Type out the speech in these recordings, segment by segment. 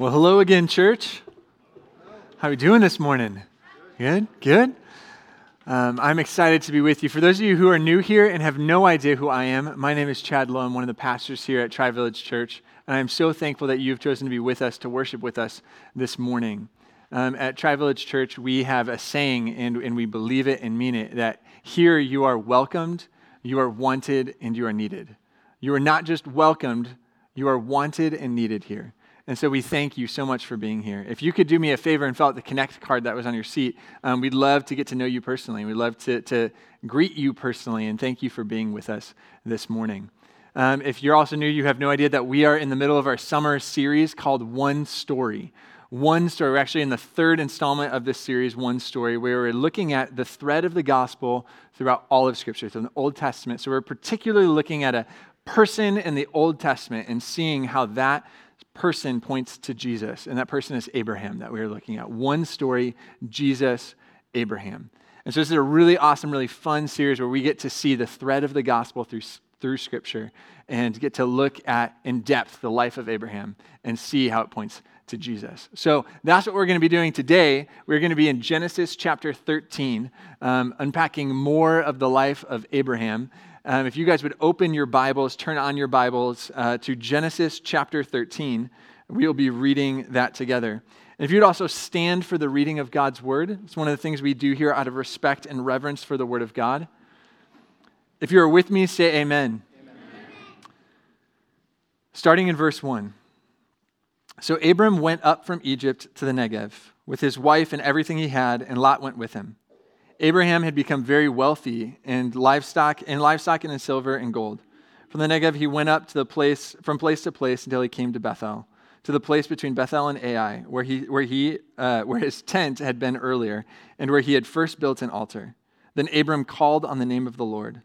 Well, hello again, church. How are we doing this morning? Good, good. Um, I'm excited to be with you. For those of you who are new here and have no idea who I am, my name is Chad Lowe. I'm one of the pastors here at Tri Village Church, and I'm so thankful that you've chosen to be with us to worship with us this morning. Um, at Tri Village Church, we have a saying, and, and we believe it and mean it, that here you are welcomed, you are wanted, and you are needed. You are not just welcomed, you are wanted and needed here. And so we thank you so much for being here. If you could do me a favor and fill out the Connect card that was on your seat, um, we'd love to get to know you personally. We'd love to, to greet you personally and thank you for being with us this morning. Um, if you're also new, you have no idea that we are in the middle of our summer series called One Story. One Story. We're actually in the third installment of this series, One Story, where we're looking at the thread of the gospel throughout all of Scripture, through the Old Testament. So we're particularly looking at a person in the Old Testament and seeing how that person points to Jesus, and that person is Abraham that we are looking at. One story, Jesus, Abraham. And so this is a really awesome, really fun series where we get to see the thread of the gospel through, through Scripture and get to look at in depth the life of Abraham and see how it points to Jesus. So that's what we're going to be doing today. We're going to be in Genesis chapter 13, um, unpacking more of the life of Abraham. Um, if you guys would open your Bibles, turn on your Bibles uh, to Genesis chapter 13, we'll be reading that together. And if you'd also stand for the reading of God's word, it's one of the things we do here out of respect and reverence for the word of God. If you are with me, say amen. amen. Starting in verse 1. So Abram went up from Egypt to the Negev with his wife and everything he had, and Lot went with him. Abraham had become very wealthy in livestock, in livestock and in silver and gold. From the Negev, he went up to the place, from place to place until he came to Bethel, to the place between Bethel and Ai, where, he, where, he, uh, where his tent had been earlier, and where he had first built an altar. Then Abram called on the name of the Lord.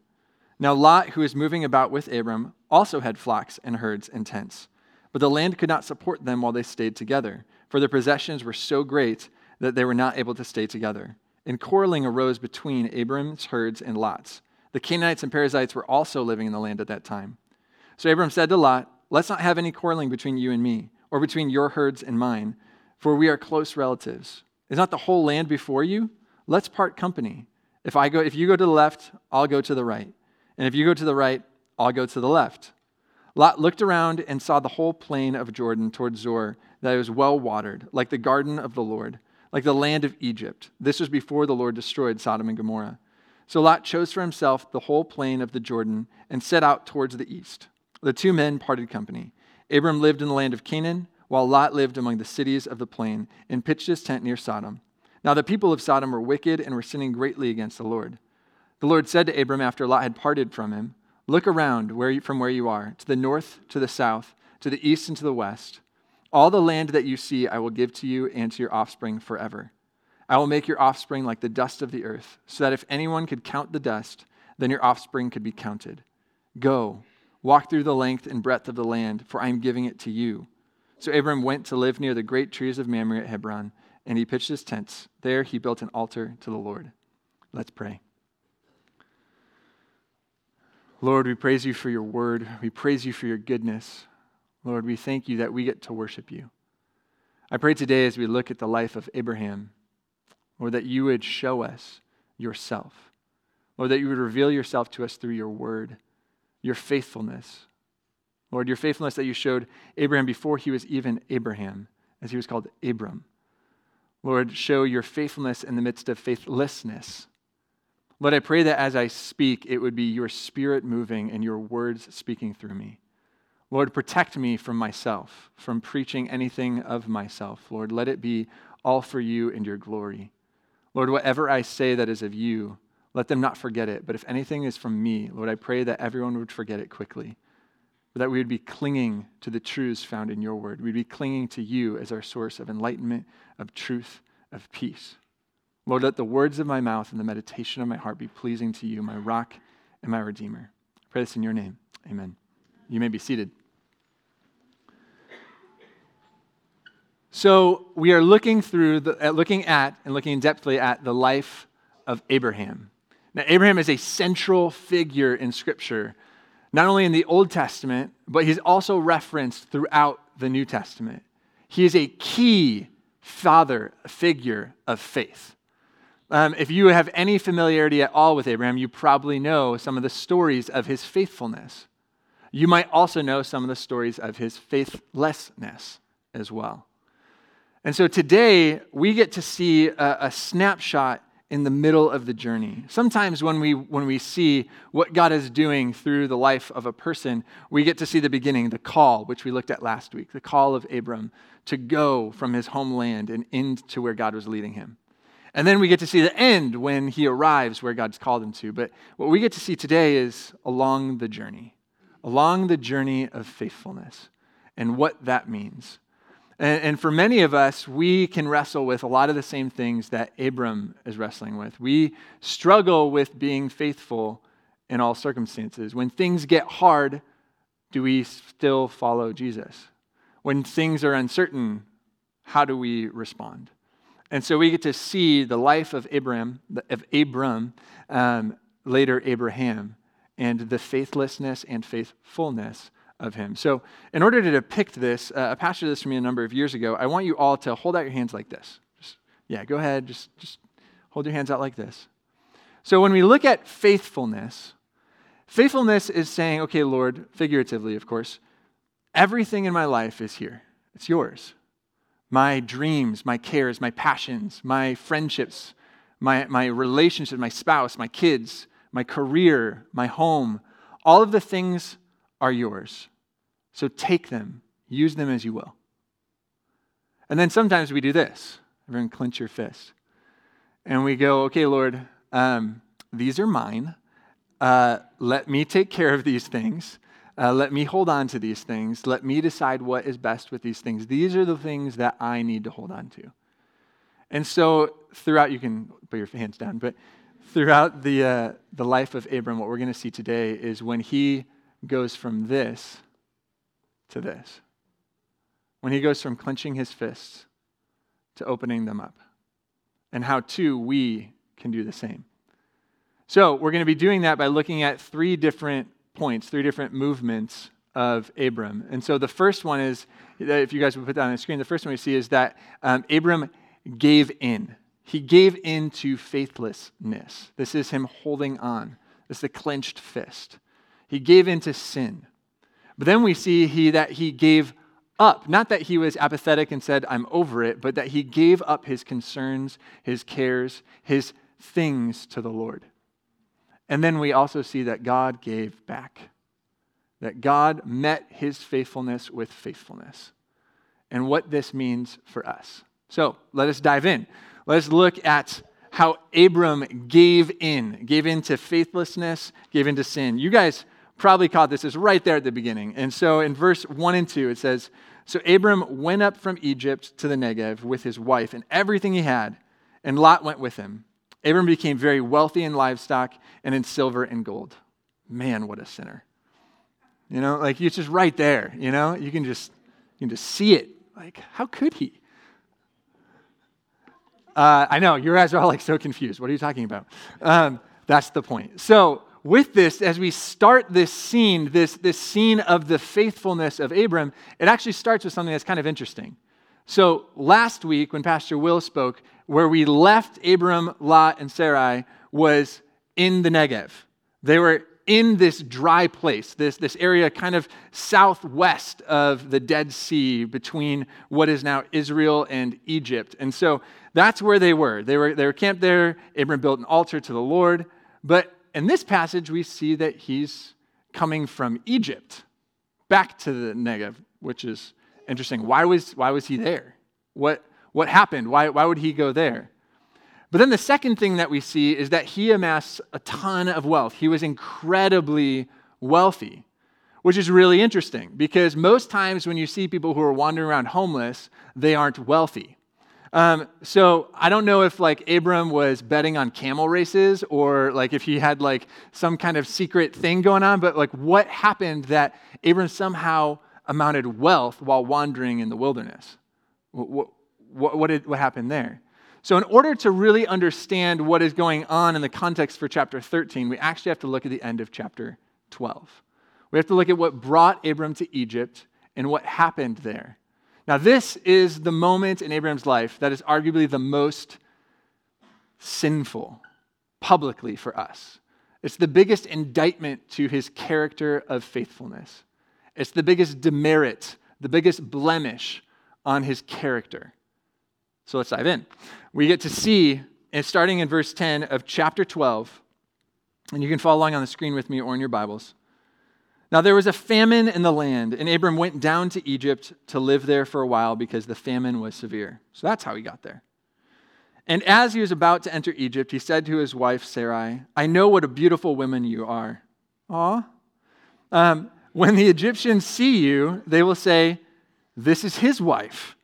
Now Lot, who was moving about with Abram, also had flocks and herds and tents. But the land could not support them while they stayed together, for their possessions were so great that they were not able to stay together and quarreling arose between Abram's herds and Lot's. The Canaanites and Perizzites were also living in the land at that time. So Abram said to Lot, Let's not have any quarreling between you and me, or between your herds and mine, for we are close relatives. Is not the whole land before you? Let's part company. If, I go, if you go to the left, I'll go to the right. And if you go to the right, I'll go to the left. Lot looked around and saw the whole plain of Jordan toward Zoar, that it was well watered, like the garden of the Lord like the land of Egypt. This was before the Lord destroyed Sodom and Gomorrah. So Lot chose for himself the whole plain of the Jordan and set out towards the east. The two men parted company. Abram lived in the land of Canaan, while Lot lived among the cities of the plain and pitched his tent near Sodom. Now the people of Sodom were wicked and were sinning greatly against the Lord. The Lord said to Abram after Lot had parted from him, Look around where you, from where you are, to the north, to the south, to the east, and to the west. All the land that you see, I will give to you and to your offspring forever. I will make your offspring like the dust of the earth, so that if anyone could count the dust, then your offspring could be counted. Go, walk through the length and breadth of the land, for I am giving it to you. So Abram went to live near the great trees of Mamre at Hebron, and he pitched his tents. There he built an altar to the Lord. Let's pray. Lord, we praise you for your word. We praise you for your goodness. Lord, we thank you that we get to worship you. I pray today as we look at the life of Abraham, Lord, that you would show us yourself. Lord, that you would reveal yourself to us through your word, your faithfulness. Lord, your faithfulness that you showed Abraham before he was even Abraham, as he was called Abram. Lord, show your faithfulness in the midst of faithlessness. Lord, I pray that as I speak, it would be your spirit moving and your words speaking through me. Lord, protect me from myself, from preaching anything of myself. Lord, let it be all for you and your glory. Lord, whatever I say that is of you, let them not forget it. But if anything is from me, Lord, I pray that everyone would forget it quickly. That we would be clinging to the truths found in your word. We'd be clinging to you as our source of enlightenment, of truth, of peace. Lord, let the words of my mouth and the meditation of my heart be pleasing to you, my rock and my redeemer. I pray this in your name. Amen. You may be seated. So we are looking through, the, uh, looking at, and looking in depthly at the life of Abraham. Now, Abraham is a central figure in Scripture, not only in the Old Testament, but he's also referenced throughout the New Testament. He is a key father figure of faith. Um, if you have any familiarity at all with Abraham, you probably know some of the stories of his faithfulness. You might also know some of the stories of his faithlessness as well. And so today, we get to see a, a snapshot in the middle of the journey. Sometimes when we, when we see what God is doing through the life of a person, we get to see the beginning, the call, which we looked at last week, the call of Abram to go from his homeland and into where God was leading him. And then we get to see the end when he arrives where God's called him to. But what we get to see today is along the journey, along the journey of faithfulness and what that means. And, and, for many of us, we can wrestle with a lot of the same things that Abram is wrestling with. We struggle with being faithful in all circumstances. When things get hard, do we still follow Jesus? When things are uncertain, how do we respond? And so we get to see the life of Abram, of Abram, um, later Abraham, and the faithlessness and faithfulness of him. So, in order to depict this, uh, a pastor did this for me a number of years ago. I want you all to hold out your hands like this. Just, yeah, go ahead. Just, just hold your hands out like this. So, when we look at faithfulness, faithfulness is saying, okay, Lord, figuratively, of course, everything in my life is here. It's yours. My dreams, my cares, my passions, my friendships, my, my relationship, my spouse, my kids, my career, my home, all of the things are yours. So take them, use them as you will. And then sometimes we do this. Everyone clench your fist. And we go, okay, Lord, um, these are mine. Uh, let me take care of these things. Uh, let me hold on to these things. Let me decide what is best with these things. These are the things that I need to hold on to. And so, throughout, you can put your hands down, but throughout the, uh, the life of Abram, what we're going to see today is when he goes from this to this. When he goes from clenching his fists to opening them up. And how, too, we can do the same. So, we're going to be doing that by looking at three different points, three different movements of Abram. And so, the first one is, if you guys would put that on the screen, the first one we see is that um, Abram gave in. He gave in to faithlessness. This is him holding on. This is the clenched fist. He gave in to sin. But then we see he, that he gave up. Not that he was apathetic and said, I'm over it, but that he gave up his concerns, his cares, his things to the Lord. And then we also see that God gave back, that God met his faithfulness with faithfulness, and what this means for us. So let us dive in. Let's look at how Abram gave in, gave in to faithlessness, gave in to sin. You guys probably caught this. It's right there at the beginning. And so in verse 1 and 2, it says So Abram went up from Egypt to the Negev with his wife and everything he had, and Lot went with him. Abram became very wealthy in livestock and in silver and gold. Man, what a sinner. You know, like it's just right there, you know? You can just you can just see it. Like, how could he? Uh, I know, your eyes are all like so confused. What are you talking about? Um, that's the point. So with this, as we start this scene, this, this scene of the faithfulness of Abram, it actually starts with something that's kind of interesting. So last week, when Pastor Will spoke, where we left Abram, Lot, and Sarai was in the Negev. They were in this dry place, this, this area kind of southwest of the Dead Sea between what is now Israel and Egypt. And so that's where they were. They were, they were camped there. Abram built an altar to the Lord. But in this passage, we see that he's coming from Egypt back to the Negev, which is interesting. Why was, why was he there? What, what happened? Why, why would he go there? But then the second thing that we see is that he amassed a ton of wealth. He was incredibly wealthy, which is really interesting because most times when you see people who are wandering around homeless, they aren't wealthy. Um, so I don't know if like Abram was betting on camel races or like if he had like some kind of secret thing going on, but like what happened that Abram somehow amounted wealth while wandering in the wilderness? What, what, what, did, what happened there? So, in order to really understand what is going on in the context for chapter 13, we actually have to look at the end of chapter 12. We have to look at what brought Abram to Egypt and what happened there. Now, this is the moment in Abraham's life that is arguably the most sinful publicly for us. It's the biggest indictment to his character of faithfulness. It's the biggest demerit, the biggest blemish on his character. So let's dive in. We get to see, eh, starting in verse 10 of chapter 12, and you can follow along on the screen with me or in your Bibles. Now there was a famine in the land, and Abram went down to Egypt to live there for a while because the famine was severe. So that's how he got there. And as he was about to enter Egypt, he said to his wife Sarai, I know what a beautiful woman you are. Aw. Um, when the Egyptians see you, they will say, This is his wife.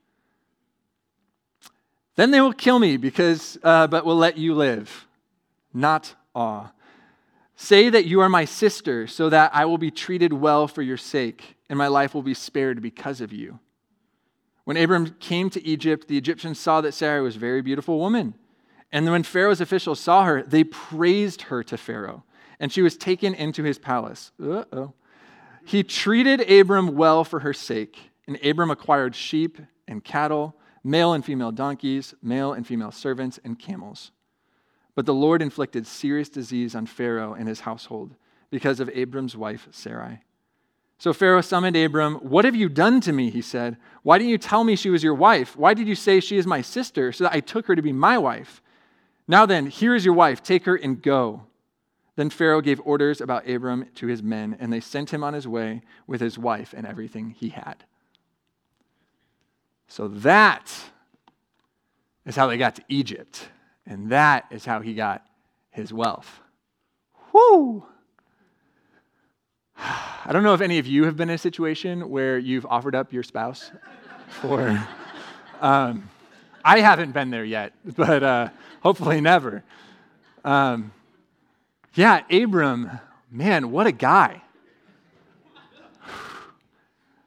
Then they will kill me, because, uh, but will let you live. Not awe. Say that you are my sister, so that I will be treated well for your sake, and my life will be spared because of you. When Abram came to Egypt, the Egyptians saw that Sarah was a very beautiful woman. And when Pharaoh's officials saw her, they praised her to Pharaoh, and she was taken into his palace. Uh-oh. He treated Abram well for her sake, and Abram acquired sheep and cattle, male and female donkeys, male and female servants, and camels. But the Lord inflicted serious disease on Pharaoh and his household because of Abram's wife Sarai. So Pharaoh summoned Abram. What have you done to me? He said. Why didn't you tell me she was your wife? Why did you say she is my sister so that I took her to be my wife? Now then, here is your wife. Take her and go. Then Pharaoh gave orders about Abram to his men, and they sent him on his way with his wife and everything he had. So that is how they got to Egypt, and that is how he got his wealth. Whoo! I don't know if any of you have been in a situation where you've offered up your spouse for. Um, I haven't been there yet, but uh, hopefully never. Um, yeah, Abram, man, what a guy.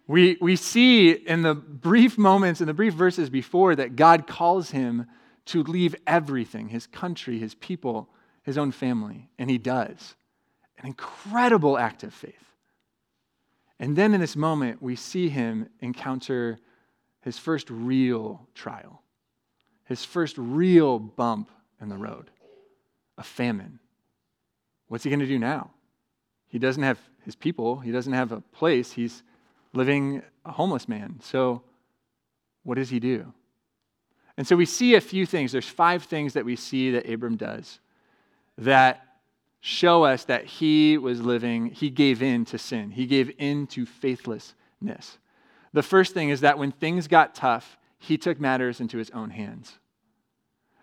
We, we see in the brief moments, in the brief verses before, that God calls him to leave everything his country, his people, his own family. And he does. An incredible act of faith. And then in this moment, we see him encounter his first real trial, his first real bump in the road a famine. What's he going to do now? He doesn't have his people, he doesn't have a place, he's living a homeless man. So, what does he do? And so we see a few things. There's five things that we see that Abram does that show us that he was living, he gave in to sin, he gave in to faithlessness. The first thing is that when things got tough, he took matters into his own hands.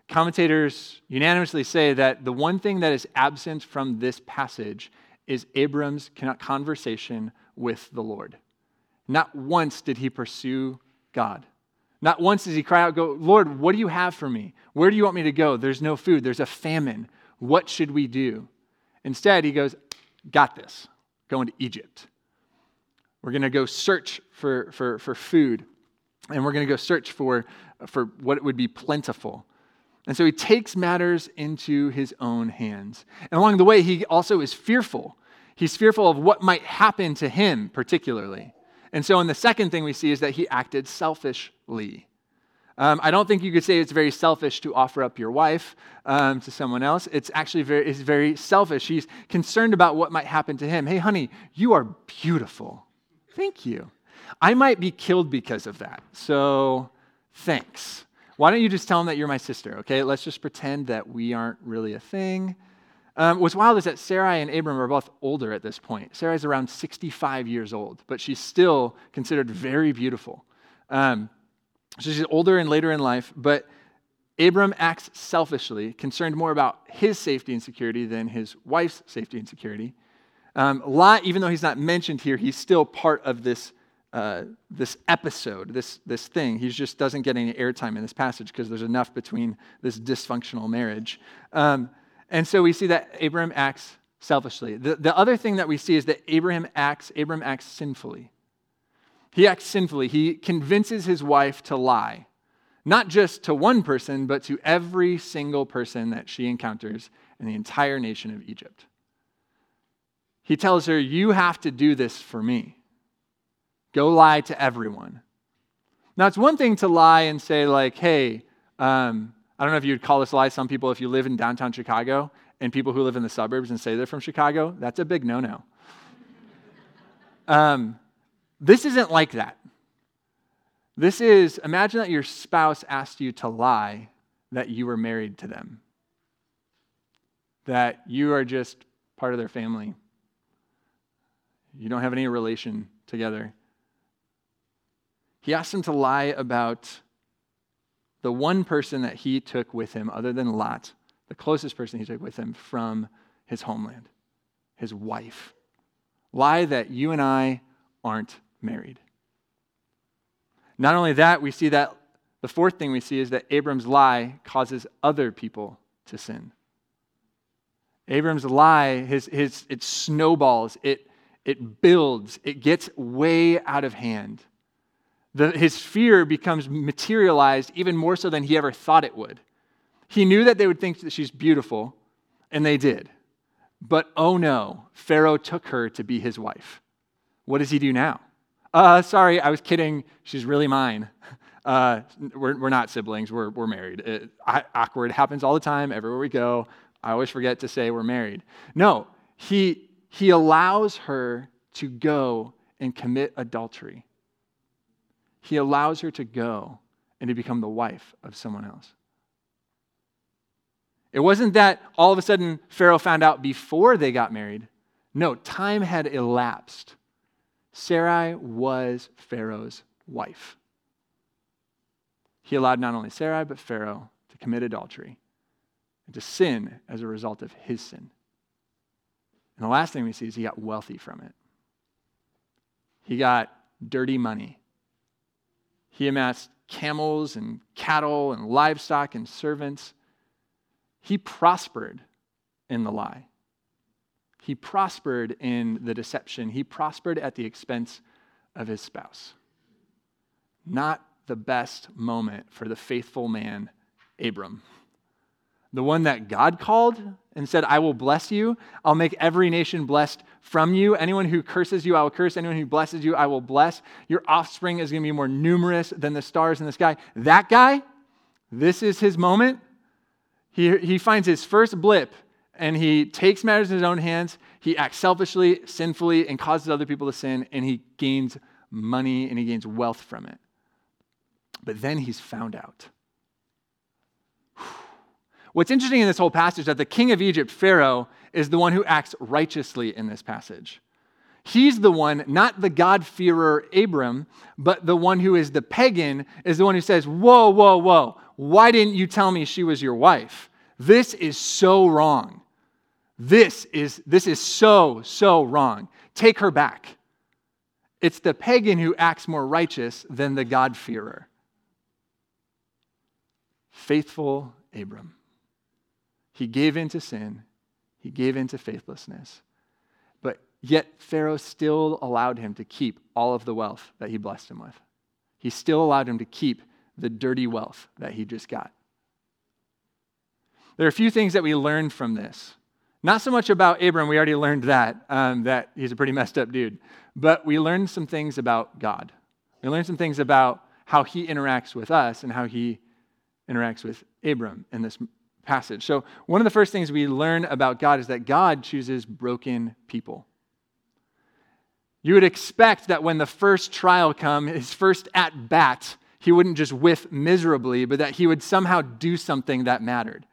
Commentators unanimously say that the one thing that is absent from this passage is Abram's conversation with the Lord. Not once did he pursue God. Not once does he cry out, Go, Lord, what do you have for me? Where do you want me to go? There's no food, there's a famine. What should we do? Instead, he goes, Got this. Going to Egypt. We're going to go search for, for, for food, and we're going to go search for, for what would be plentiful. And so he takes matters into his own hands. And along the way, he also is fearful. He's fearful of what might happen to him, particularly. And so, in the second thing we see is that he acted selfishly. Um, I don't think you could say it's very selfish to offer up your wife um, to someone else. It's actually very, it's very selfish. He's concerned about what might happen to him. Hey, honey, you are beautiful. Thank you. I might be killed because of that. So thanks. Why don't you just tell him that you're my sister, okay? Let's just pretend that we aren't really a thing. Um, what's wild is that Sarai and Abram are both older at this point. Sarai's around 65 years old, but she's still considered very beautiful. Um, so she's older and later in life, but Abram acts selfishly, concerned more about his safety and security than his wife's safety and security. Um, Lot, even though he's not mentioned here, he's still part of this, uh, this episode, this, this thing. He just doesn't get any airtime in this passage because there's enough between this dysfunctional marriage. Um, and so we see that Abram acts selfishly. The, the other thing that we see is that Abraham acts, Abram acts sinfully. He acts sinfully. He convinces his wife to lie, not just to one person, but to every single person that she encounters in the entire nation of Egypt. He tells her, You have to do this for me. Go lie to everyone. Now, it's one thing to lie and say, like, hey, um, I don't know if you'd call this lie. Some people, if you live in downtown Chicago and people who live in the suburbs and say they're from Chicago, that's a big no no. um, this isn't like that. This is imagine that your spouse asked you to lie that you were married to them, that you are just part of their family. You don't have any relation together. He asked him to lie about the one person that he took with him, other than Lot, the closest person he took with him from his homeland, his wife. Lie that you and I aren't married. Not only that, we see that the fourth thing we see is that Abram's lie causes other people to sin. Abram's lie, his, his, it snowballs, it, it builds, it gets way out of hand the, his fear becomes materialized even more so than he ever thought it would. He knew that they would think that she's beautiful, and they did. But oh no, Pharaoh took her to be his wife. What does he do now? Uh, sorry, I was kidding. She's really mine. Uh, we're, we're not siblings, we're, we're married. It, awkward happens all the time, everywhere we go. I always forget to say we're married. No, he, he allows her to go and commit adultery he allows her to go and to become the wife of someone else. It wasn't that all of a sudden Pharaoh found out before they got married. No, time had elapsed. Sarai was Pharaoh's wife. He allowed not only Sarai, but Pharaoh to commit adultery and to sin as a result of his sin. And the last thing we see is he got wealthy from it. He got dirty money he amassed camels and cattle and livestock and servants. He prospered in the lie. He prospered in the deception. He prospered at the expense of his spouse. Not the best moment for the faithful man, Abram the one that God called and said, I will bless you. I'll make every nation blessed from you. Anyone who curses you, I will curse. Anyone who blesses you, I will bless. Your offspring is going to be more numerous than the stars in the sky. That guy, this is his moment. He, he finds his first blip and he takes matters in his own hands. He acts selfishly, sinfully, and causes other people to sin, and he gains money and he gains wealth from it. But then he's found out. What's interesting in this whole passage is that the king of Egypt, Pharaoh, is the one who acts righteously in this passage. He's the one, not the God-fearer Abram, but the one who is the pagan, is the one who says, Whoa, whoa, whoa, why didn't you tell me she was your wife? This is so wrong. This is, this is so, so wrong. Take her back. It's the pagan who acts more righteous than the God-fearer. Faithful Abram. He gave in to sin, he gave in to faithlessness. But yet, Pharaoh still allowed him to keep all of the wealth that he blessed him with. He still allowed him to keep the dirty wealth that he just got. There are a few things that we learned from this. Not so much about Abram, we already learned that, um, that he's a pretty messed up dude. But we learned some things about God. We learned some things about how he interacts with us and how he interacts with Abram in this passage. So, one of the first things we learn about God is that God chooses broken people. You would expect that when the first trial come, his first at bat, he wouldn't just whiff miserably, but that he would somehow do something that mattered.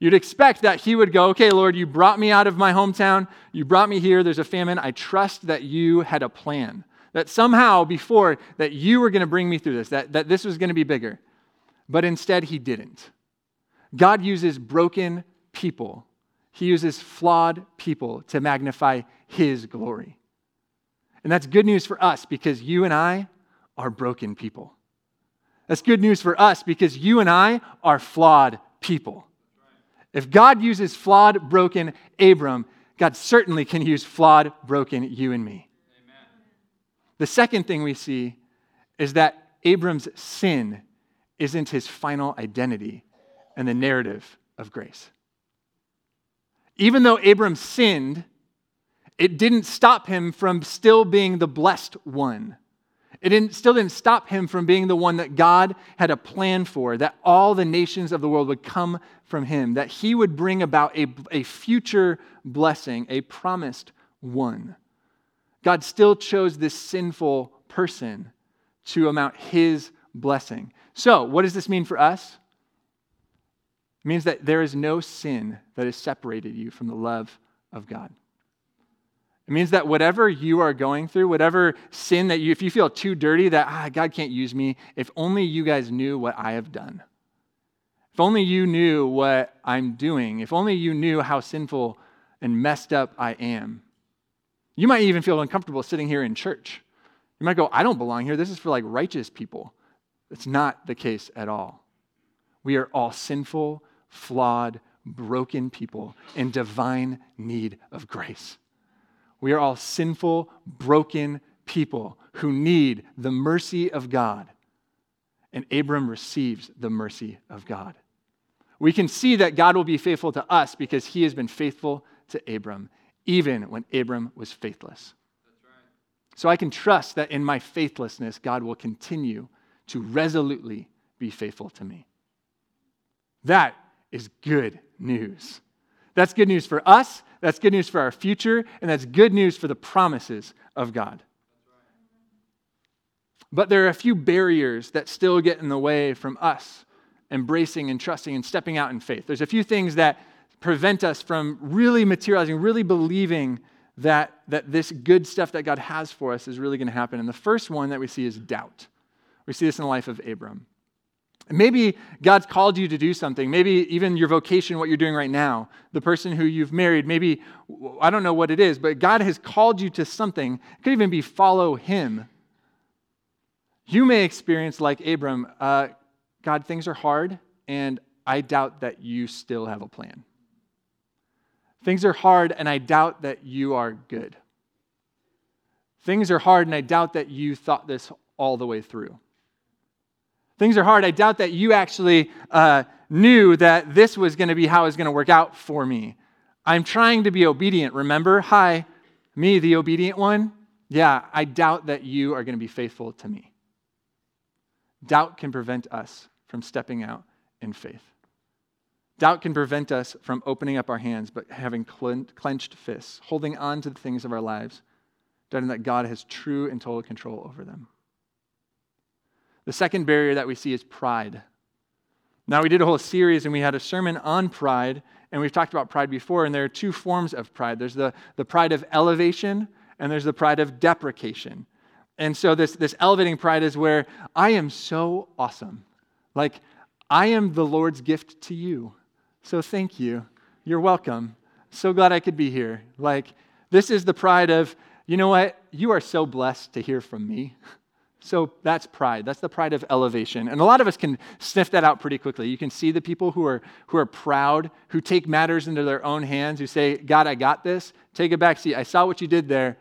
You'd expect that he would go, Okay, Lord, you brought me out of my hometown. You brought me here. There's a famine. I trust that you had a plan. That somehow before that you were going to bring me through this, that, that this was going to be bigger. But instead, he didn't. God uses broken people, He uses flawed people to magnify His glory. And that's good news for us because you and I are broken people. That's good news for us because you and I are flawed people. If God uses flawed, broken Abram, God certainly can use flawed, broken you and me. Amen. The second thing we see is that Abram's sin isn't his final identity, and the narrative of grace. Even though Abram sinned, it didn't stop him from still being the blessed one. It didn't, still didn't stop him from being the one that God had a plan for, that all the nations of the world would come from him, that he would bring about a, a future blessing, a promised one. God still chose this sinful person to amount his blessing. So, what does this mean for us? It means that there is no sin that has separated you from the love of God. It means that whatever you are going through, whatever sin that you, if you feel too dirty that ah, God can't use me, if only you guys knew what I have done. If only you knew what I'm doing. If only you knew how sinful and messed up I am. You might even feel uncomfortable sitting here in church. You might go, I don't belong here. This is for like righteous people. It's not the case at all. We are all sinful, flawed, broken people in divine need of grace. We are all sinful, broken people who need the mercy of God. And Abram receives the mercy of God. We can see that God will be faithful to us because he has been faithful to Abram, even when Abram was faithless. So I can trust that in my faithlessness, God will continue to resolutely be faithful to me. That is good news. That's good news for us, that's good news for our future, and that's good news for the promises of God. But there are a few barriers that still get in the way from us embracing and trusting and stepping out in faith. There's a few things that prevent us from really materializing, really believing that, that this good stuff that God has for us is really going to happen. And the first one that we see is doubt. We see this in the life of Abram. Maybe God's called you to do something. Maybe even your vocation, what you're doing right now, the person who you've married, maybe, I don't know what it is, but God has called you to something. It could even be follow Him. You may experience, like Abram, uh, God, things are hard, and I doubt that you still have a plan. Things are hard, and I doubt that you are good. Things are hard, and I doubt that you thought this all the way through. Things are hard. I doubt that you actually uh, knew that this was going to be how it was going to work out for me. I'm trying to be obedient, remember? Hi, me, the obedient one. Yeah, I doubt that you are going to be faithful to me. Doubt can prevent us from stepping out in faith. Doubt can prevent us from opening up our hands, but having clenched fists, holding on to the things of our lives, doubting that God has true and total control over them. The second barrier that we see is pride. Now, we did a whole series and we had a sermon on pride, and we've talked about pride before, and there are two forms of pride there's the, the pride of elevation, and there's the pride of deprecation. And so, this, this elevating pride is where I am so awesome. Like, I am the Lord's gift to you. So, thank you. You're welcome. So glad I could be here. Like, this is the pride of, you know what? You are so blessed to hear from me. So that's pride. That's the pride of elevation. And a lot of us can sniff that out pretty quickly. You can see the people who are, who are proud, who take matters into their own hands, who say, God, I got this. Take a back seat. I saw what you did there.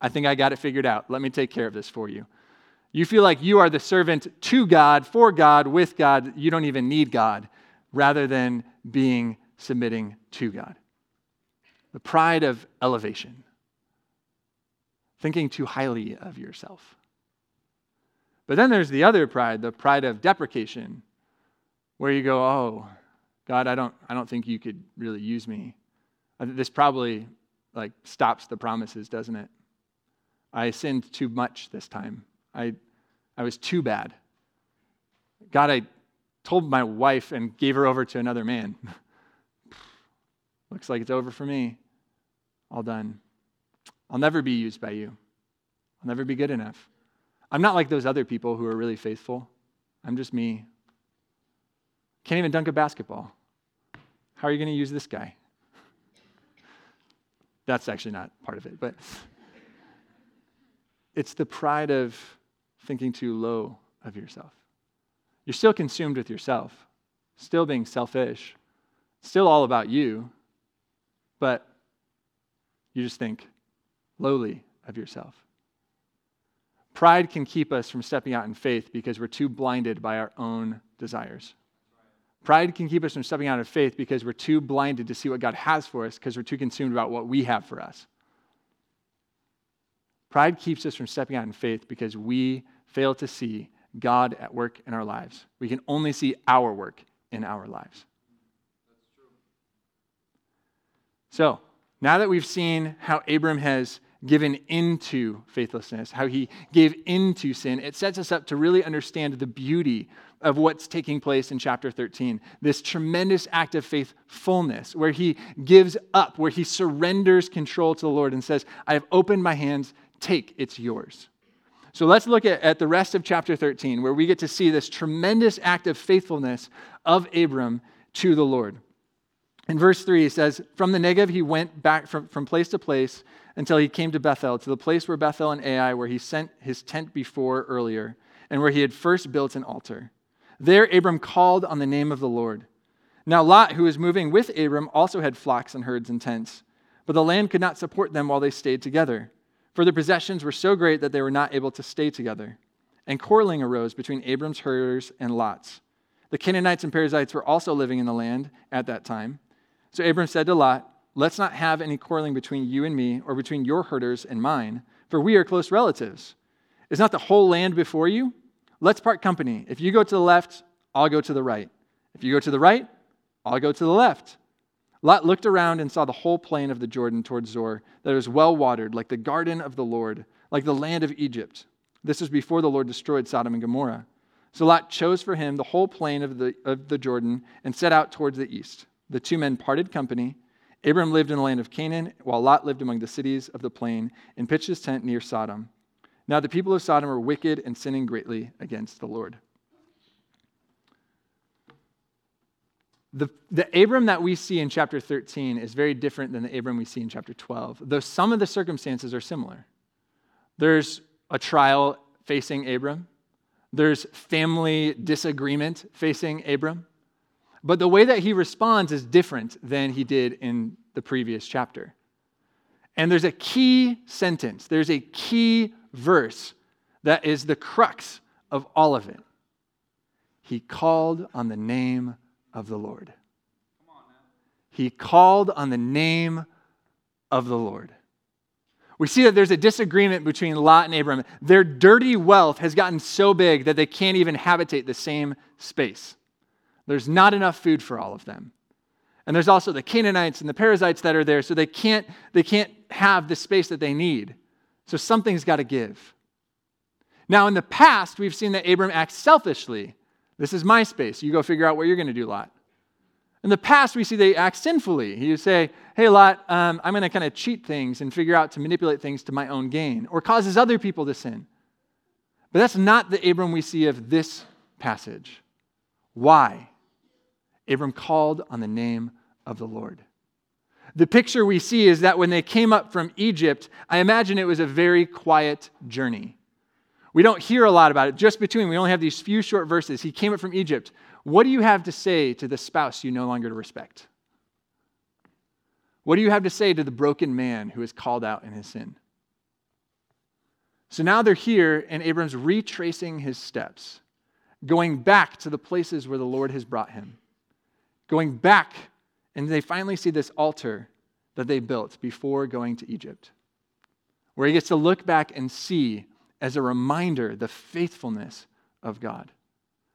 I think I got it figured out. Let me take care of this for you. You feel like you are the servant to God, for God, with God. You don't even need God, rather than being submitting to God. The pride of elevation, thinking too highly of yourself. But then there's the other pride, the pride of deprecation, where you go, oh, God, I don't, I don't think you could really use me. This probably like stops the promises, doesn't it? I sinned too much this time. I, I was too bad. God, I told my wife and gave her over to another man. Looks like it's over for me. All done. I'll never be used by you. I'll never be good enough. I'm not like those other people who are really faithful. I'm just me. Can't even dunk a basketball. How are you going to use this guy? That's actually not part of it, but it's the pride of thinking too low of yourself. You're still consumed with yourself, still being selfish, still all about you, but you just think lowly of yourself. Pride can keep us from stepping out in faith because we're too blinded by our own desires. Pride can keep us from stepping out in faith because we're too blinded to see what God has for us because we're too consumed about what we have for us. Pride keeps us from stepping out in faith because we fail to see God at work in our lives. We can only see our work in our lives. So, now that we've seen how Abram has given into faithlessness, how he gave into sin, it sets us up to really understand the beauty of what's taking place in chapter 13. This tremendous act of faithfulness where he gives up, where he surrenders control to the Lord and says, I have opened my hands, take, it's yours. So let's look at, at the rest of chapter 13, where we get to see this tremendous act of faithfulness of Abram to the Lord. In verse 3, he says, From the Negev he went back from, from place to place until he came to Bethel, to the place where Bethel and Ai, where he sent his tent before earlier, and where he had first built an altar. There Abram called on the name of the Lord. Now Lot, who was moving with Abram, also had flocks and herds and tents, but the land could not support them while they stayed together, for their possessions were so great that they were not able to stay together. And quarreling arose between Abram's herders and Lot's. The Canaanites and Perizzites were also living in the land at that time. So Abram said to Lot, Let's not have any quarreling between you and me, or between your herders and mine, for we are close relatives. Is not the whole land before you? Let's part company. If you go to the left, I'll go to the right. If you go to the right, I'll go to the left. Lot looked around and saw the whole plain of the Jordan towards Zoar, that was well watered, like the garden of the Lord, like the land of Egypt. This was before the Lord destroyed Sodom and Gomorrah. So Lot chose for him the whole plain of the, of the Jordan and set out towards the east. The two men parted company. Abram lived in the land of Canaan, while Lot lived among the cities of the plain and pitched his tent near Sodom. Now the people of Sodom were wicked and sinning greatly against the Lord. The, the Abram that we see in chapter 13 is very different than the Abram we see in chapter 12, though some of the circumstances are similar. There's a trial facing Abram, there's family disagreement facing Abram. But the way that he responds is different than he did in the previous chapter. And there's a key sentence, there's a key verse that is the crux of all of it. He called on the name of the Lord. He called on the name of the Lord. We see that there's a disagreement between Lot and Abram. Their dirty wealth has gotten so big that they can't even habitate the same space. There's not enough food for all of them. And there's also the Canaanites and the Perizzites that are there, so they can't, they can't have the space that they need. So something's got to give. Now, in the past, we've seen that Abram acts selfishly. This is my space. You go figure out what you're going to do, Lot. In the past, we see they act sinfully. Would say, Hey, Lot, um, I'm going to kind of cheat things and figure out to manipulate things to my own gain, or causes other people to sin. But that's not the Abram we see of this passage. Why? Abram called on the name of the Lord. The picture we see is that when they came up from Egypt, I imagine it was a very quiet journey. We don't hear a lot about it. Just between, we only have these few short verses. He came up from Egypt. What do you have to say to the spouse you no longer respect? What do you have to say to the broken man who is called out in his sin? So now they're here, and Abram's retracing his steps, going back to the places where the Lord has brought him going back, and they finally see this altar that they built before going to Egypt, where he gets to look back and see as a reminder the faithfulness of God,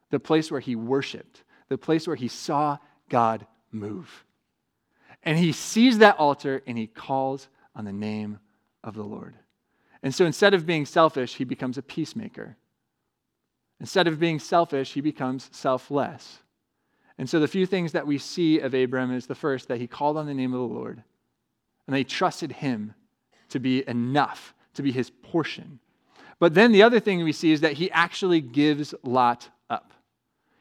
the place where he worshiped, the place where he saw God move. And he sees that altar and he calls on the name of the Lord. And so instead of being selfish, he becomes a peacemaker. Instead of being selfish, he becomes selfless. And so the few things that we see of Abram is the first, that he called on the name of the Lord, and they trusted him to be enough, to be his portion. But then the other thing we see is that he actually gives Lot up.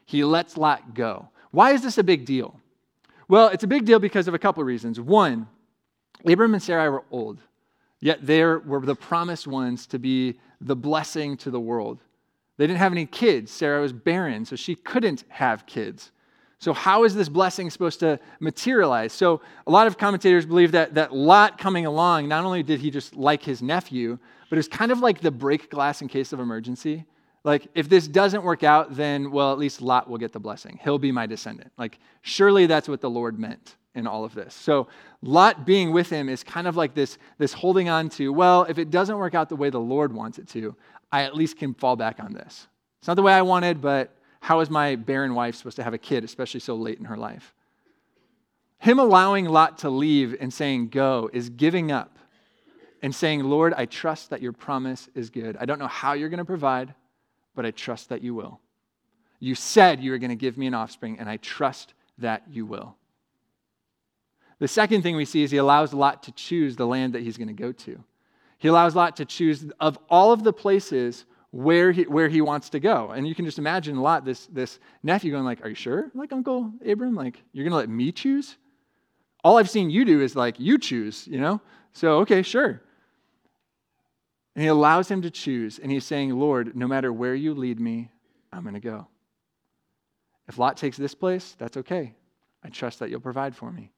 He lets Lot go. Why is this a big deal? Well, it's a big deal because of a couple of reasons. One, Abram and Sarai were old, yet they were the promised ones to be the blessing to the world. They didn't have any kids. Sarah was barren, so she couldn't have kids. So, how is this blessing supposed to materialize? So, a lot of commentators believe that, that Lot coming along, not only did he just like his nephew, but it's kind of like the break glass in case of emergency. Like, if this doesn't work out, then, well, at least Lot will get the blessing. He'll be my descendant. Like, surely that's what the Lord meant in all of this. So, Lot being with him is kind of like this, this holding on to, well, if it doesn't work out the way the Lord wants it to, I at least can fall back on this. It's not the way I wanted, but how is my barren wife supposed to have a kid, especially so late in her life? Him allowing Lot to leave and saying, go, is giving up and saying, Lord, I trust that your promise is good. I don't know how you're going to provide but I trust that you will. You said you were going to give me an offspring, and I trust that you will. The second thing we see is he allows Lot to choose the land that he's going to go to. He allows Lot to choose of all of the places where he, where he wants to go. And you can just imagine Lot, this, this nephew, going like, are you sure? Like, Uncle Abram, like, you're going to let me choose? All I've seen you do is like, you choose, you know? So, okay, sure. And he allows him to choose. And he's saying, Lord, no matter where you lead me, I'm going to go. If Lot takes this place, that's okay. I trust that you'll provide for me.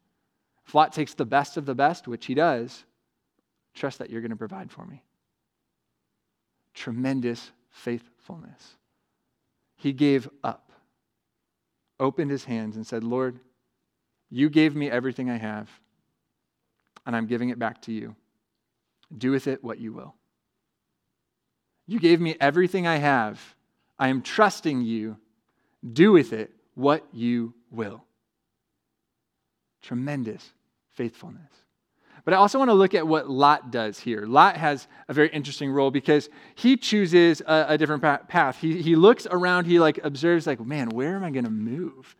If Lot takes the best of the best, which he does, trust that you're going to provide for me. Tremendous faithfulness. He gave up, opened his hands, and said, Lord, you gave me everything I have, and I'm giving it back to you. Do with it what you will. You gave me everything I have. I am trusting you. Do with it what you will. Tremendous faithfulness. But I also want to look at what Lot does here. Lot has a very interesting role because he chooses a, a different path. He, he looks around, he like observes, like, man, where am I going to move?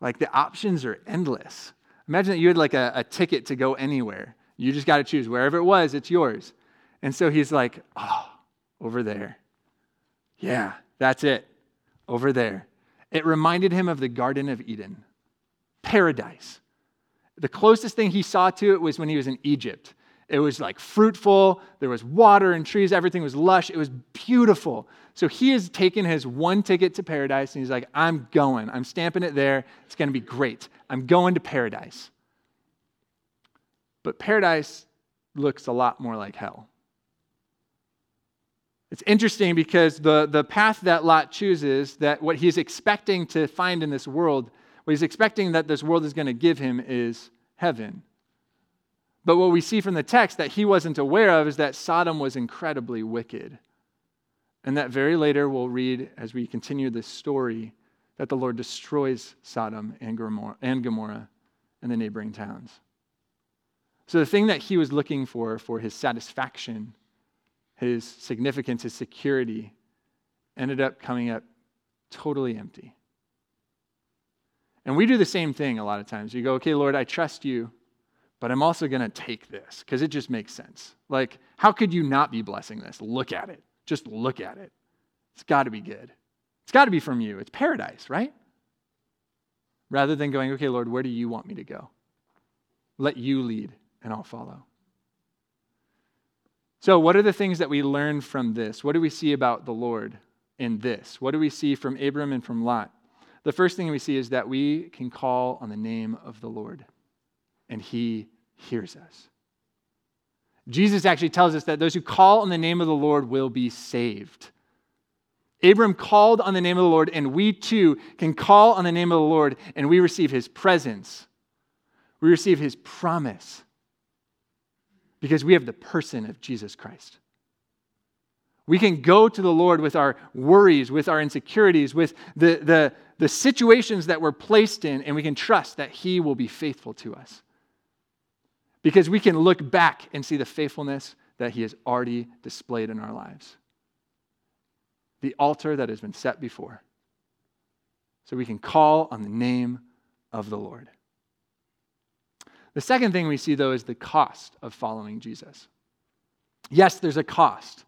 Like the options are endless. Imagine that you had like a, a ticket to go anywhere. You just got to choose. Wherever it was, it's yours. And so he's like, oh, over there. Yeah, that's it. Over there. It reminded him of the Garden of Eden, paradise. The closest thing he saw to it was when he was in Egypt. It was like fruitful, there was water and trees, everything was lush, it was beautiful. So he has taken his one ticket to paradise and he's like, I'm going. I'm stamping it there. It's going to be great. I'm going to paradise. But paradise looks a lot more like hell. It's interesting because the, the path that Lot chooses, that what he's expecting to find in this world, what he's expecting that this world is going to give him is heaven. But what we see from the text that he wasn't aware of is that Sodom was incredibly wicked. And that very later we'll read as we continue this story that the Lord destroys Sodom and Gomorrah, and the neighboring towns. So the thing that he was looking for, for his satisfaction, his significance, his security, ended up coming up totally empty. And we do the same thing a lot of times. You go, okay, Lord, I trust you, but I'm also going to take this because it just makes sense. Like, how could you not be blessing this? Look at it. Just look at it. It's got to be good. It's got to be from you. It's paradise, right? Rather than going, okay, Lord, where do you want me to go? Let you lead and I'll follow. So, what are the things that we learn from this? What do we see about the Lord in this? What do we see from Abram and from Lot? The first thing we see is that we can call on the name of the Lord, and he hears us. Jesus actually tells us that those who call on the name of the Lord will be saved. Abram called on the name of the Lord, and we too can call on the name of the Lord, and we receive his presence. We receive his promise because we have the person of Jesus Christ. We can go to the Lord with our worries, with our insecurities, with the, the, the situations that we're placed in, and we can trust that He will be faithful to us. Because we can look back and see the faithfulness that He has already displayed in our lives. The altar that has been set before. So we can call on the name of the Lord. The second thing we see, though, is the cost of following Jesus. Yes, there's a cost.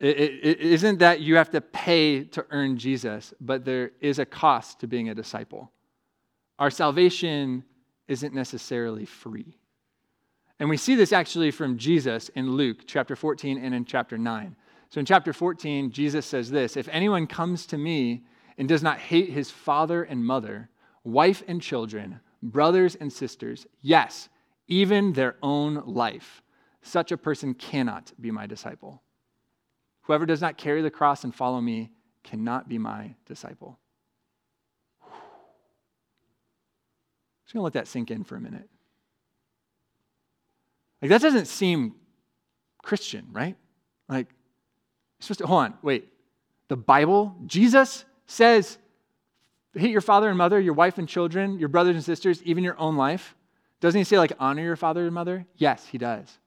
It, it, it isn't that you have to pay to earn Jesus, but there is a cost to being a disciple. Our salvation isn't necessarily free. And we see this actually from Jesus in Luke chapter 14 and in chapter 9. So in chapter 14, Jesus says this If anyone comes to me and does not hate his father and mother, wife and children, brothers and sisters, yes, even their own life, such a person cannot be my disciple. Whoever does not carry the cross and follow me cannot be my disciple. Just gonna let that sink in for a minute. Like, that doesn't seem Christian, right? Like, supposed to, hold on, wait. The Bible, Jesus says, hate your father and mother, your wife and children, your brothers and sisters, even your own life. Doesn't he say, like, honor your father and mother? Yes, he does.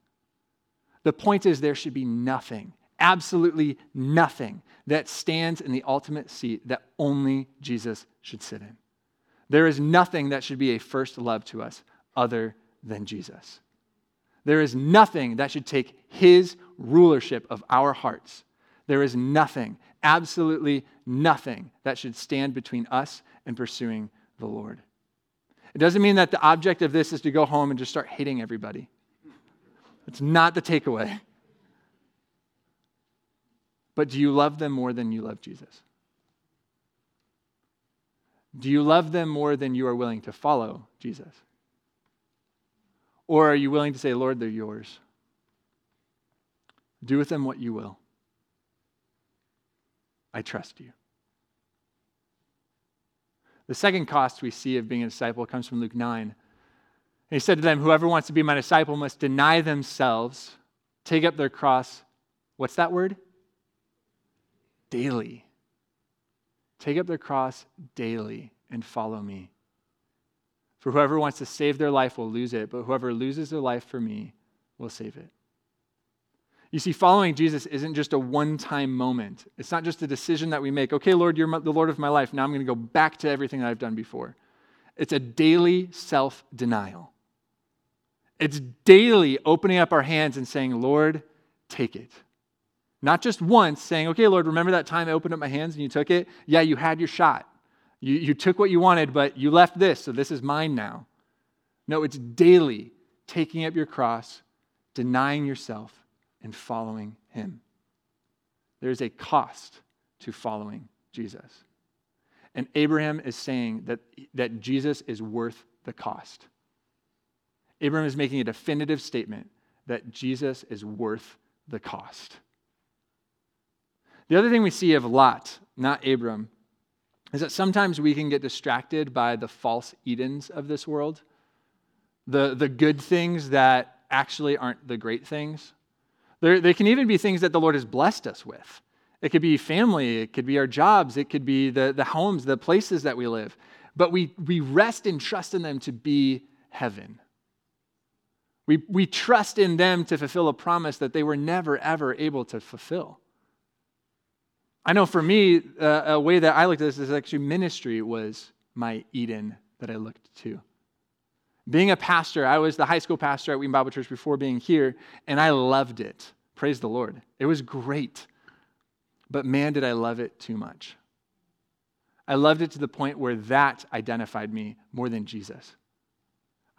The point is, there should be nothing, absolutely nothing, that stands in the ultimate seat that only Jesus should sit in. There is nothing that should be a first love to us other than Jesus. There is nothing that should take his rulership of our hearts. There is nothing, absolutely nothing, that should stand between us and pursuing the Lord. It doesn't mean that the object of this is to go home and just start hating everybody. It's not the takeaway. But do you love them more than you love Jesus? Do you love them more than you are willing to follow Jesus? Or are you willing to say, Lord, they're yours? Do with them what you will. I trust you. The second cost we see of being a disciple comes from Luke 9. And he said to them, Whoever wants to be my disciple must deny themselves, take up their cross. What's that word? Daily. Take up their cross daily and follow me. For whoever wants to save their life will lose it, but whoever loses their life for me will save it. You see, following Jesus isn't just a one time moment. It's not just a decision that we make. Okay, Lord, you're the Lord of my life. Now I'm going to go back to everything that I've done before. It's a daily self denial. It's daily opening up our hands and saying, Lord, take it. Not just once saying, okay, Lord, remember that time I opened up my hands and you took it? Yeah, you had your shot. You, you took what you wanted, but you left this, so this is mine now. No, it's daily taking up your cross, denying yourself, and following him. There's a cost to following Jesus. And Abraham is saying that, that Jesus is worth the cost. Abraham is making a definitive statement that Jesus is worth the cost. The other thing we see of Lot, not Abram, is that sometimes we can get distracted by the false Edens of this world, the, the good things that actually aren't the great things. There, they can even be things that the Lord has blessed us with. It could be family, it could be our jobs, it could be the, the homes, the places that we live. But we, we rest and trust in them to be heaven. We, we trust in them to fulfill a promise that they were never, ever able to fulfill. I know for me, uh, a way that I looked at this is actually ministry was my Eden that I looked to. Being a pastor, I was the high school pastor at Wheaton Bible Church before being here, and I loved it. Praise the Lord. It was great. But man, did I love it too much. I loved it to the point where that identified me more than Jesus.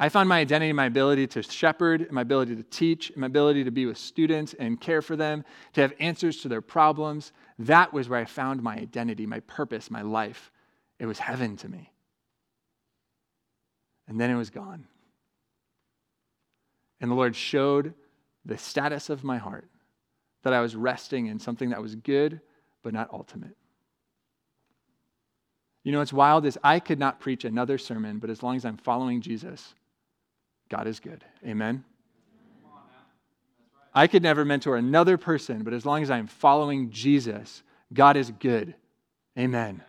I found my identity in my ability to shepherd, my ability to teach, my ability to be with students and care for them, to have answers to their problems. That was where I found my identity, my purpose, my life. It was heaven to me. And then it was gone. And the Lord showed the status of my heart that I was resting in something that was good, but not ultimate. You know what's wild is I could not preach another sermon, but as long as I'm following Jesus, God is good. Amen? I could never mentor another person, but as long as I'm following Jesus, God is good. Amen.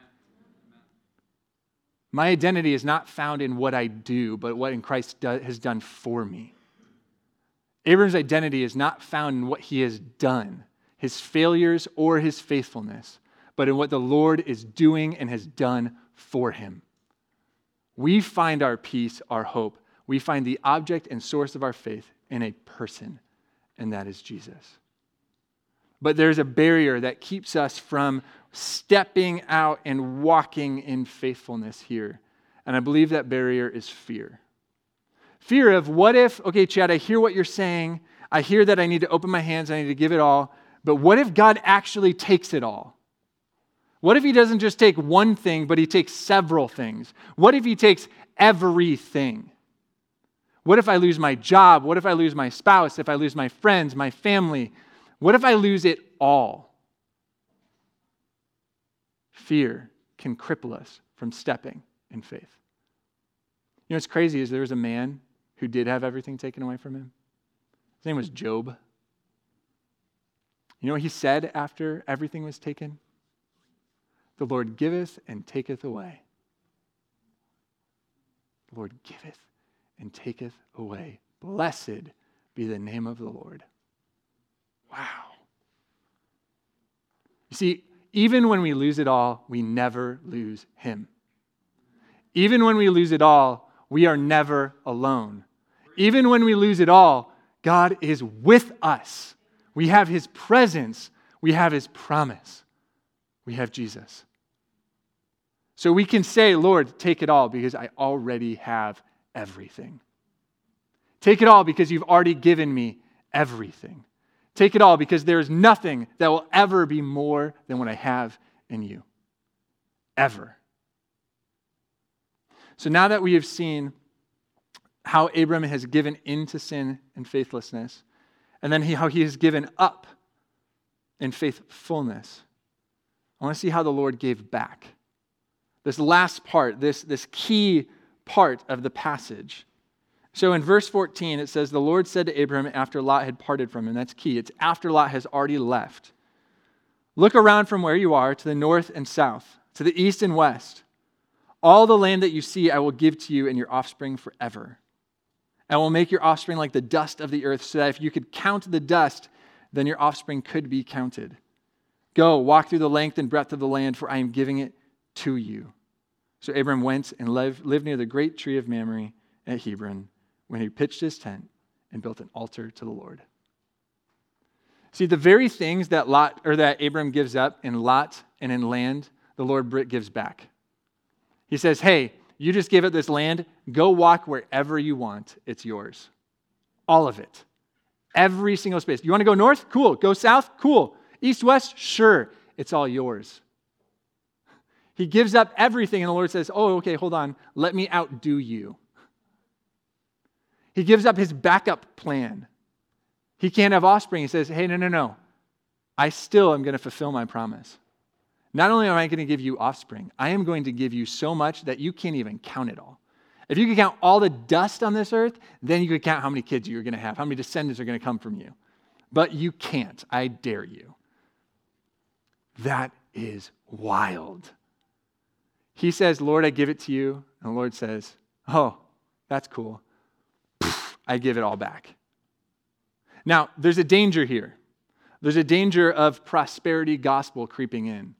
My identity is not found in what I do, but what in Christ do, has done for me. Abram's identity is not found in what he has done, his failures or his faithfulness, but in what the Lord is doing and has done for him. We find our peace, our hope, we find the object and source of our faith in a person, and that is Jesus. But there's a barrier that keeps us from stepping out and walking in faithfulness here. And I believe that barrier is fear. Fear of what if, okay, Chad, I hear what you're saying. I hear that I need to open my hands, I need to give it all. But what if God actually takes it all? What if He doesn't just take one thing, but He takes several things? What if He takes everything? What if I lose my job? What if I lose my spouse? If I lose my friends, my family? What if I lose it all? fear can cripple us from stepping in faith. You know what's crazy is there was a man who did have everything taken away from him. His name was Job. You know what he said after everything was taken? The Lord giveth and taketh away. The Lord giveth and taketh away. Blessed be the name of the Lord. Wow. You see, even when we lose it all, we never lose Him. Even when we lose it all, we are never alone. Even when we lose it all, God is with us. We have His presence, we have His promise, we have Jesus. So we can say, Lord, take it all because I already have everything. Take it all because you've already given me everything. Take it all because there is nothing that will ever be more than what I have in you. Ever. So now that we have seen how Abram has given into sin and faithlessness, and then he, how he has given up in faithfulness, I want to see how the Lord gave back. This last part, this, this key part of the passage so in verse 14, it says, The Lord said to Abram after Lot had parted from him. That's key. It's after Lot has already left. Look around from where you are to the north and south, to the east and west. All the land that you see, I will give to you and your offspring forever. I will make your offspring like the dust of the earth, so that if you could count the dust, then your offspring could be counted. Go, walk through the length and breadth of the land, for I am giving it to you. So Abram went and lived, near the great tree of Mamre at Hebron when he pitched his tent and built an altar to the Lord. See, the very things that Lot or that Abram gives up in Lot and in land, the Lord Brit gives back. He says, Hey, you just gave up this land, go walk wherever you want. It's yours. All of it. Every single space. You want to go north? Cool. Go south? Cool. East, west? Sure. It's all yours. He gives up everything, and the Lord says, Oh, okay, hold on. Let me outdo you. He gives up his backup plan. He can't have offspring. He says, Hey, no, no, no. I still am going to fulfill my promise. Not only am I going to give you offspring, I am going to give you so much that you can't even count it all. If you could count all the dust on this earth, then you could count how many kids you're going to have, how many descendants are going to come from you. But you can't. I dare you. That is wild. He says, Lord, I give it to you. And the Lord says, Oh, that's cool. I give it all back. Now, there's a danger here. There's a danger of prosperity gospel creeping in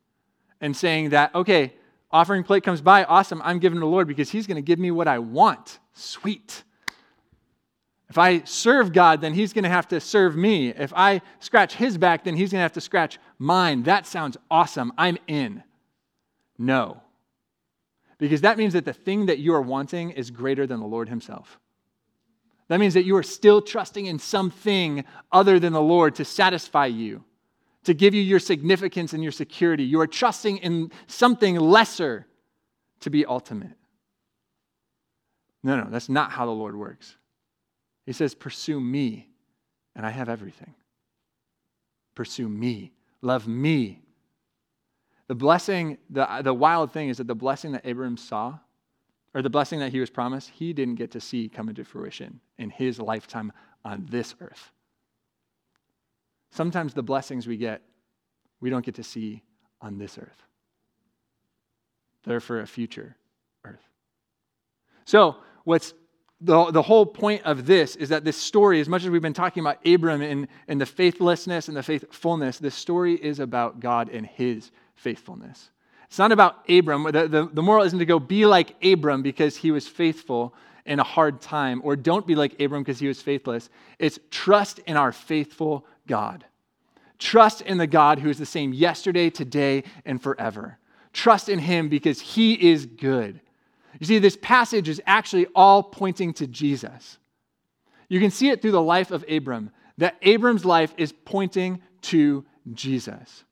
and saying that, okay, offering plate comes by, awesome, I'm giving to the Lord because He's going to give me what I want. Sweet. If I serve God, then He's going to have to serve me. If I scratch His back, then He's going to have to scratch mine. That sounds awesome. I'm in. No. Because that means that the thing that you are wanting is greater than the Lord Himself. That means that you are still trusting in something other than the Lord to satisfy you, to give you your significance and your security. You are trusting in something lesser to be ultimate. No, no, that's not how the Lord works. He says, Pursue me, and I have everything. Pursue me, love me. The blessing, the, the wild thing is that the blessing that Abraham saw or the blessing that he was promised, he didn't get to see come into fruition in his lifetime on this earth. Sometimes the blessings we get, we don't get to see on this earth. They're for a future earth. So, what's the, the whole point of this is that this story, as much as we've been talking about Abram and, and the faithlessness and the faithfulness, this story is about God and his faithfulness. It's not about Abram. The, the, the moral isn't to go be like Abram because he was faithful in a hard time, or don't be like Abram because he was faithless. It's trust in our faithful God. Trust in the God who is the same yesterday, today, and forever. Trust in him because he is good. You see, this passage is actually all pointing to Jesus. You can see it through the life of Abram, that Abram's life is pointing to Jesus.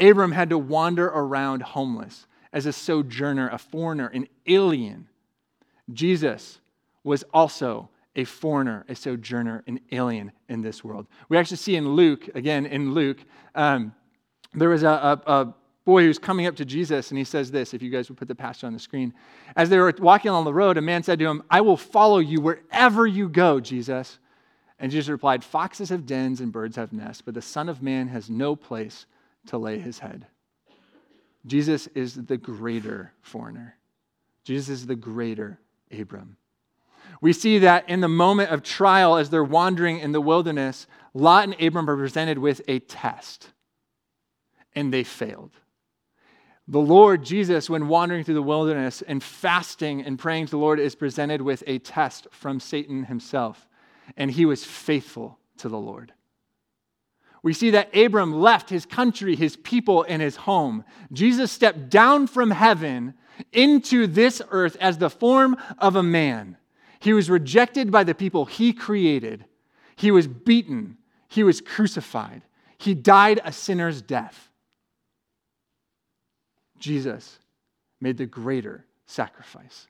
Abram had to wander around homeless as a sojourner, a foreigner, an alien. Jesus was also a foreigner, a sojourner, an alien in this world. We actually see in Luke, again in Luke, um, there was a, a, a boy who's coming up to Jesus, and he says this if you guys would put the passage on the screen. As they were walking along the road, a man said to him, I will follow you wherever you go, Jesus. And Jesus replied, Foxes have dens and birds have nests, but the Son of Man has no place to lay his head. Jesus is the greater foreigner. Jesus is the greater Abram. We see that in the moment of trial, as they're wandering in the wilderness, Lot and Abram are presented with a test, and they failed. The Lord Jesus, when wandering through the wilderness and fasting and praying to the Lord, is presented with a test from Satan himself, and he was faithful to the Lord. We see that Abram left his country, his people, and his home. Jesus stepped down from heaven into this earth as the form of a man. He was rejected by the people he created. He was beaten. He was crucified. He died a sinner's death. Jesus made the greater sacrifice.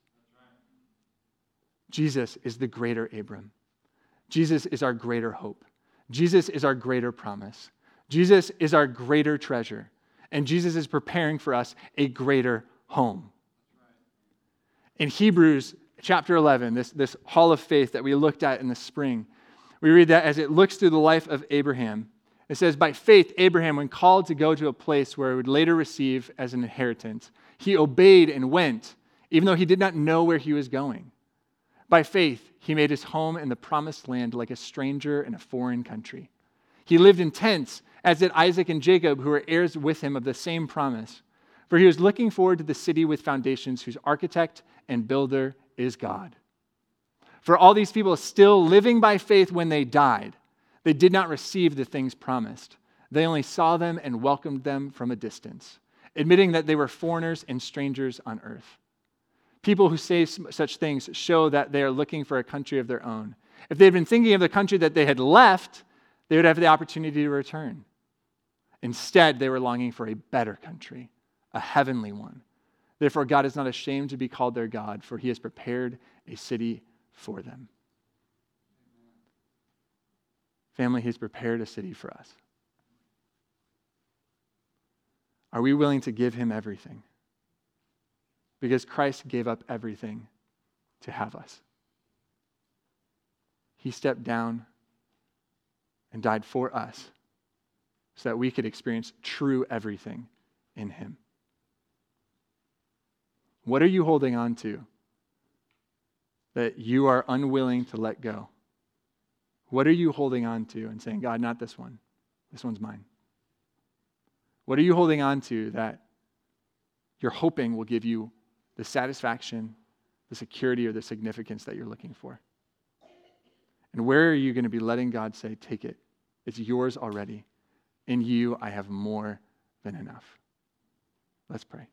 Jesus is the greater Abram. Jesus is our greater hope. Jesus is our greater promise. Jesus is our greater treasure. And Jesus is preparing for us a greater home. In Hebrews chapter 11, this, this hall of faith that we looked at in the spring, we read that as it looks through the life of Abraham, it says, By faith, Abraham, when called to go to a place where he would later receive as an inheritance, he obeyed and went, even though he did not know where he was going. By faith, he made his home in the promised land like a stranger in a foreign country. He lived in tents, as did Isaac and Jacob, who were heirs with him of the same promise. For he was looking forward to the city with foundations, whose architect and builder is God. For all these people still living by faith when they died, they did not receive the things promised. They only saw them and welcomed them from a distance, admitting that they were foreigners and strangers on earth. People who say such things show that they are looking for a country of their own. If they had been thinking of the country that they had left, they would have the opportunity to return. Instead, they were longing for a better country, a heavenly one. Therefore, God is not ashamed to be called their God, for he has prepared a city for them. Family, he's prepared a city for us. Are we willing to give him everything? Because Christ gave up everything to have us. He stepped down and died for us so that we could experience true everything in him. What are you holding on to that you are unwilling to let go? What are you holding on to and saying, God, not this one? This one's mine. What are you holding on to that you're hoping will give you the satisfaction, the security, or the significance that you're looking for? And where are you going to be letting God say, Take it? It's yours already. In you, I have more than enough. Let's pray.